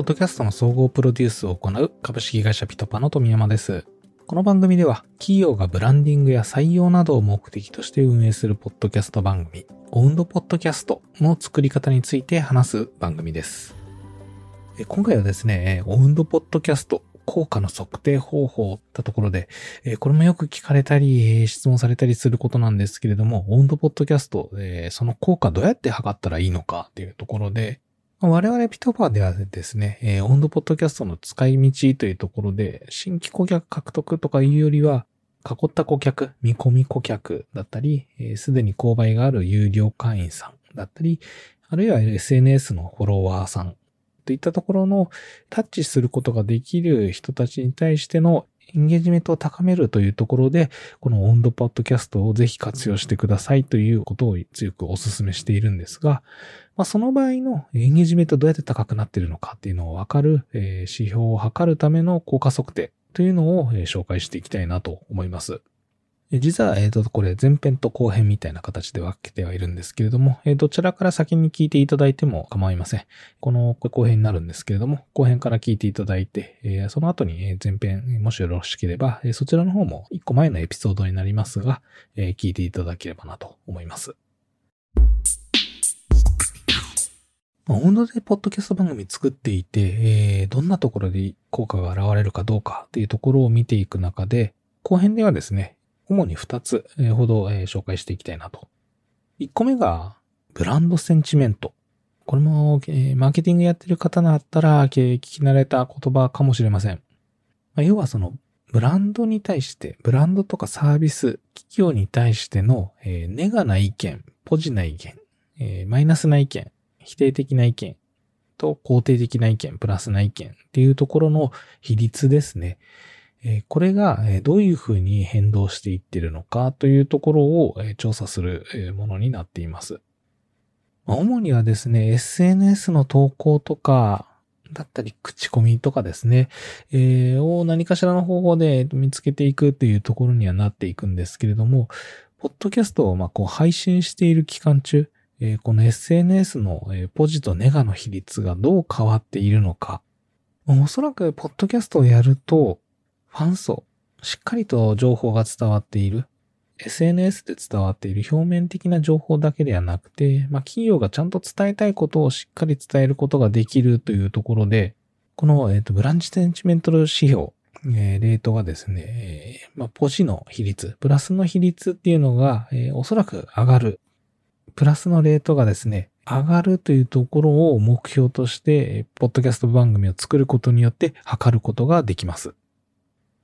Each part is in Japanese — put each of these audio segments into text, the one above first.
ポッドキャストの総合プロデュースを行う株式会社ピトパの富山です。この番組では企業がブランディングや採用などを目的として運営するポッドキャスト番組、オウンドポッドキャストの作り方について話す番組です。今回はですね、オウンドポッドキャスト効果の測定方法ったところで、これもよく聞かれたり、質問されたりすることなんですけれども、オウンドポッドキャスト、その効果どうやって測ったらいいのかっていうところで、我々ピトパーではですね、えー、温度ポッドキャストの使い道というところで、新規顧客獲得とかいうよりは、囲った顧客、見込み顧客だったり、す、え、で、に購買がある有料会員さんだったり、あるいは SNS のフォロワーさんといったところのタッチすることができる人たちに対してのエンゲージメントを高めるというところで、この温度パッドキャストをぜひ活用してくださいということを強くお勧めしているんですが、まあ、その場合のエンゲージメントどうやって高くなっているのかっていうのをわかる、えー、指標を測るための効果測定というのを、紹介していきたいなと思います。実は、えっ、と、これ前編と後編みたいな形で分けてはいるんですけれども、え、どちらから先に聞いていただいても構いません。この後編になるんですけれども、後編から聞いていただいて、え、その後に前編、もしよろしければ、そちらの方も1個前のエピソードになりますが、え聞いていただければなと思います。温度でポッドキャスト番組作っていて、えー、どんなところで効果が現れるかどうかっていうところを見ていく中で、後編ではですね、主に2つほど紹介していきたいなと。1個目が、ブランドセンチメント。これも、マーケティングやってる方だったら、聞き慣れた言葉かもしれません。要はその、ブランドに対して、ブランドとかサービス、企業に対しての、ネガな意見、ポジな意見、マイナスな意見、否定的な意見と肯定的な意見、プラスな意見っていうところの比率ですね。これがどういうふうに変動していってるのかというところを調査するものになっています。主にはですね、SNS の投稿とか、だったり、口コミとかですね、えー、を何かしらの方法で見つけていくっていうところにはなっていくんですけれども、ポッドキャストをまあこう配信している期間中、えー、この SNS の、ポジとネガの比率がどう変わっているのか。おそらく、ポッドキャストをやると、ファン層、しっかりと情報が伝わっている。SNS で伝わっている表面的な情報だけではなくて、まあ、企業がちゃんと伝えたいことをしっかり伝えることができるというところで、この、えっ、ー、と、ブランチセンチメントル指標、えー、レートがですね、えー、まあ、ポジの比率、プラスの比率っていうのが、えー、おそらく上がるプラスのレートがですね、上がるというところを目標として、ポッドキャスト番組を作ることによって測ることができます。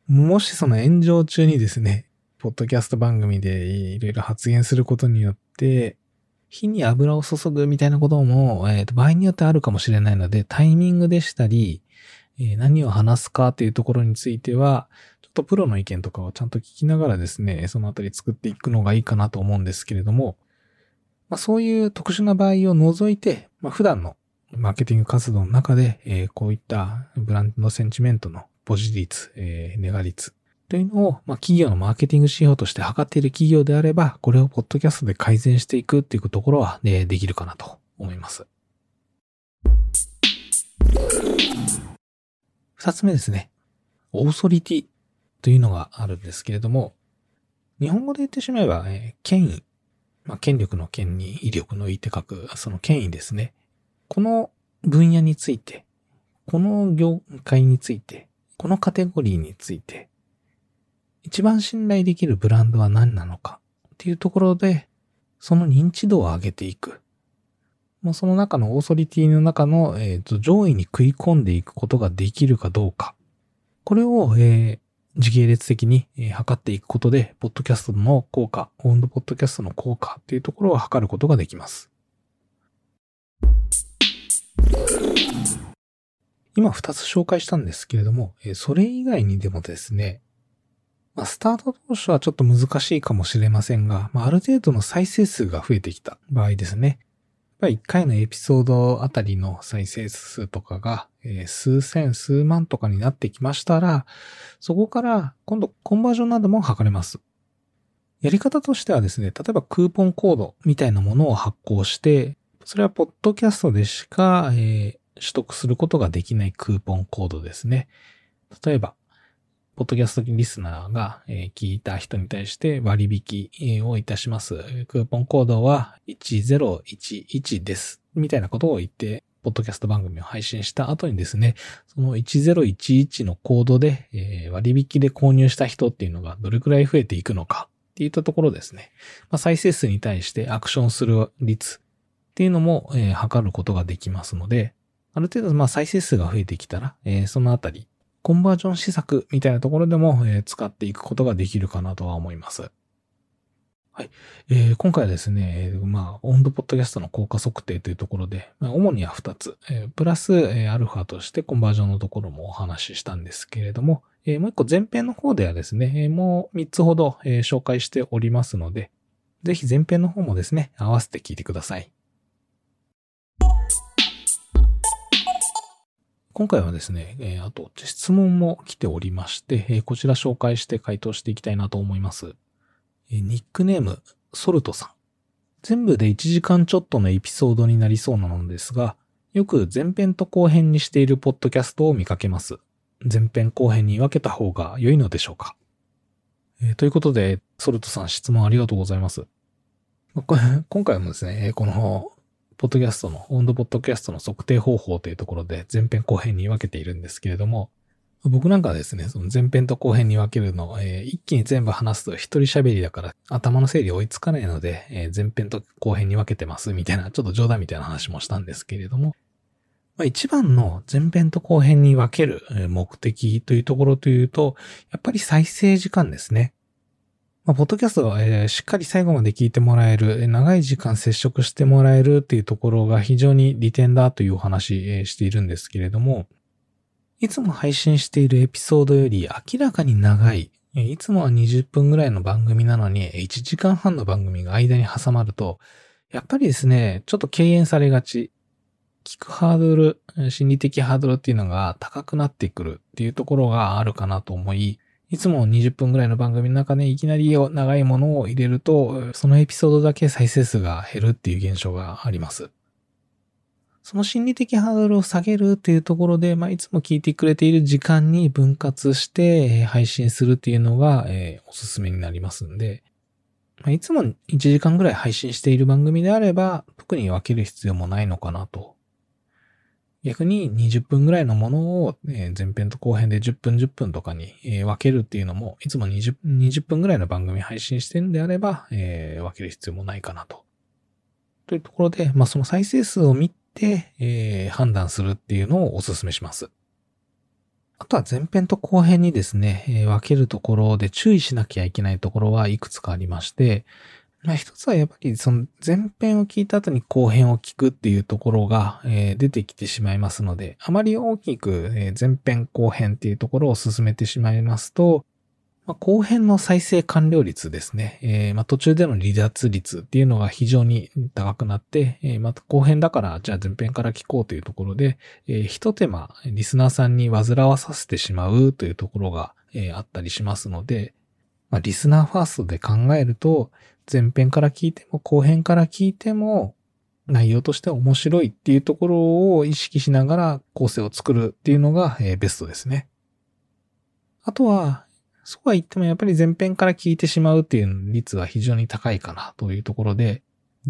もしその炎上中にですね、ポッドキャスト番組でいろいろ発言することによって、火に油を注ぐみたいなことも、えー、と場合によってあるかもしれないので、タイミングでしたり、えー、何を話すかというところについては、ちょっとプロの意見とかをちゃんと聞きながらですね、そのあたり作っていくのがいいかなと思うんですけれども、まあ、そういう特殊な場合を除いて、まあ、普段のマーケティング活動の中で、えー、こういったブランドのセンチメントのポジ率、えー、ネガ率というのを、まあ、企業のマーケティング指標として測っている企業であれば、これをポッドキャストで改善していくっていうところは、ね、できるかなと思います。二つ目ですね。オーソリティというのがあるんですけれども、日本語で言ってしまえば、えー、権威まあ、権力の権に威力の威って書く、その権威ですね。この分野について、この業界について、このカテゴリーについて、一番信頼できるブランドは何なのかっていうところで、その認知度を上げていく。もうその中のオーソリティの中の、えーと、上位に食い込んでいくことができるかどうか。これを、えー、時系列的に測っていくことで、ポッドキャストの効果、オンドポッドキャストの効果っていうところを測ることができます。今2つ紹介したんですけれども、それ以外にでもですね、まあ、スタート当初はちょっと難しいかもしれませんが、まあ、ある程度の再生数が増えてきた場合ですね。ぱり1回のエピソードあたりの再生数とかが、え、数千、数万とかになってきましたら、そこから今度コンバージョンなども測れます。やり方としてはですね、例えばクーポンコードみたいなものを発行して、それはポッドキャストでしか、え、取得することができないクーポンコードですね。例えば、ポッドキャストリスナーが聞いた人に対して割引をいたします。クーポンコードは1011です。みたいなことを言って、ポッドキャスト番組を配信した後にですね、その1011のコードで割引で購入した人っていうのがどれくらい増えていくのかっていったところですね。まあ、再生数に対してアクションする率っていうのも、え、測ることができますので、ある程度、まあ、再生数が増えてきたら、えー、そのあたり、コンバージョン施策みたいなところでも、えー、使っていくことができるかなとは思います。はい。えー、今回はですね、まあ、温度ポッドキャストの効果測定というところで、まあ、主には2つ、えー、プラス、えー、アルファとしてコンバージョンのところもお話ししたんですけれども、えー、もう一個前編の方ではですね、え、もう3つほど、えー、紹介しておりますので、ぜひ前編の方もですね、合わせて聞いてください。今回はですね、えー、あと質問も来ておりまして、えー、こちら紹介して回答していきたいなと思います。えー、ニックネーム、ソルトさん。全部で1時間ちょっとのエピソードになりそうなのですが、よく前編と後編にしているポッドキャストを見かけます。前編後編に分けた方が良いのでしょうか、えー、ということで、ソルトさん質問ありがとうございます。今回もですね、このポッドキャストの、温度ポッドキャストの測定方法というところで前編後編に分けているんですけれども、僕なんかはですね、その前編と後編に分けるのを、えー、一気に全部話すと一人喋りだから頭の整理追いつかないので、えー、前編と後編に分けてますみたいな、ちょっと冗談みたいな話もしたんですけれども、まあ、一番の前編と後編に分ける目的というところというと、やっぱり再生時間ですね。まあ、ポッドキャストは、えー、しっかり最後まで聞いてもらえる、長い時間接触してもらえるっていうところが非常に利点だというお話、えー、しているんですけれども、いつも配信しているエピソードより明らかに長い、いつもは20分ぐらいの番組なのに1時間半の番組が間に挟まると、やっぱりですね、ちょっと敬遠されがち。聞くハードル、心理的ハードルっていうのが高くなってくるっていうところがあるかなと思い、いつも20分ぐらいの番組の中でいきなり長いものを入れると、そのエピソードだけ再生数が減るっていう現象があります。その心理的ハードルを下げるっていうところで、まあ、いつも聞いてくれている時間に分割して配信するっていうのが、えー、おすすめになりますんで、まあ、いつも1時間ぐらい配信している番組であれば、特に分ける必要もないのかなと逆に20分ぐらいのものを、前編と後編で10分10分とかに、分けるっていうのも、いつも 20, 20分ぐらいの番組配信してるんであれば、え分ける必要もないかなと。というところで、まあ、その再生数を見て、え判断するっていうのをお勧めします。あとは前編と後編にですね、分けるところで注意しなきゃいけないところはいくつかありまして、まあ一つはやっぱりその前編を聞いた後に後編を聞くっていうところが、え、出てきてしまいますので、あまり大きく、前編後編っていうところを進めてしまいますと、ま、後編の再生完了率ですね。え、ま、途中での離脱率っていうのが非常に高くなって、え、また後編だからじゃあ前編から聞こうというところで、えー、一手間リスナーさんに煩わさせてしまうというところが、え、あったりしますので、まあ、リスナーファーストで考えると、前編から聞いても後編から聞いても内容として面白いっていうところを意識しながら構成を作るっていうのが、えベストですね。あとは、そうは言ってもやっぱり前編から聞いてしまうっていう率は非常に高いかなというところで、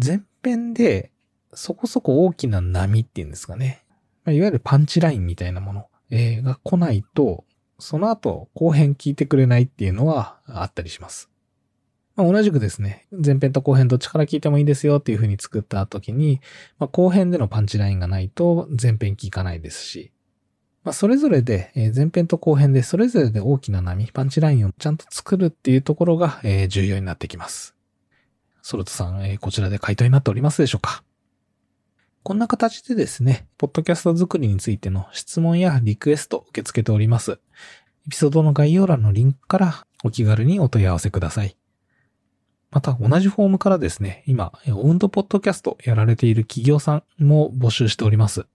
前編でそこそこ大きな波っていうんですかね。いわゆるパンチラインみたいなもの、えが来ないと、その後後編聞いてくれないっていうのはあったりします。まあ、同じくですね、前編と後編どっちから聞いてもいいですよっていう風に作った時に、まあ、後編でのパンチラインがないと前編聞かないですし、まあ、それぞれで、前編と後編でそれぞれで大きな波、パンチラインをちゃんと作るっていうところが重要になってきます。ソルトさん、こちらで回答になっておりますでしょうか？こんな形でですね、ポッドキャスト作りについての質問やリクエスト受け付けております。エピソードの概要欄のリンクからお気軽にお問い合わせください。また同じフォームからですね、今、オウンドポッドキャストやられている企業さんも募集しております。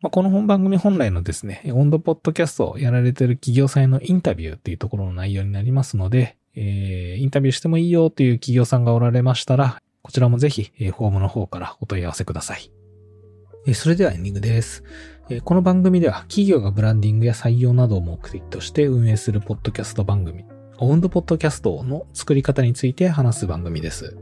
まあ、この本番組本来のですね、オウンドポッドキャストをやられている企業さんへのインタビューっていうところの内容になりますので、えー、インタビューしてもいいよという企業さんがおられましたら、こちらもぜひ、フォームの方からお問い合わせください。それではエンディングです。この番組では企業がブランディングや採用などを目的として運営するポッドキャスト番組、オウンドポッドキャストの作り方について話す番組です。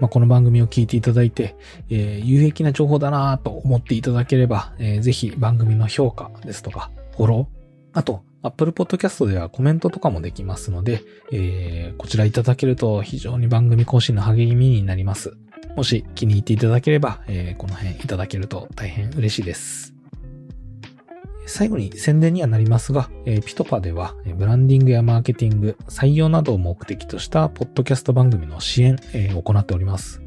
まあ、この番組を聞いていただいて、えー、有益な情報だなと思っていただければ、えー、ぜひ番組の評価ですとか、フォロー、あと、Apple Podcast ではコメントとかもできますので、えー、こちらいただけると非常に番組更新の励みになります。もし気に入っていただければ、えー、この辺いただけると大変嬉しいです。最後に宣伝にはなりますが、え、ピトパでは、ブランディングやマーケティング、採用などを目的としたポッドキャスト番組の支援、えー、を行っております。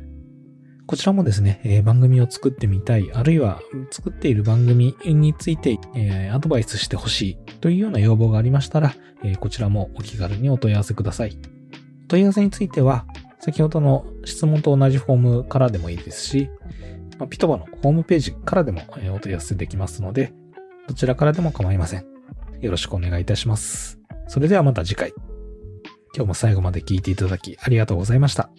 こちらもですね、え、番組を作ってみたい、あるいは作っている番組について、え、アドバイスしてほしいというような要望がありましたら、え、こちらもお気軽にお問い合わせください。お問い合わせについては、先ほどの質問と同じフォームからでもいいですし、ま、ピトバのホームページからでもお問い合わせできますので、どちらからでも構いません。よろしくお願いいたします。それではまた次回。今日も最後まで聞いていただきありがとうございました。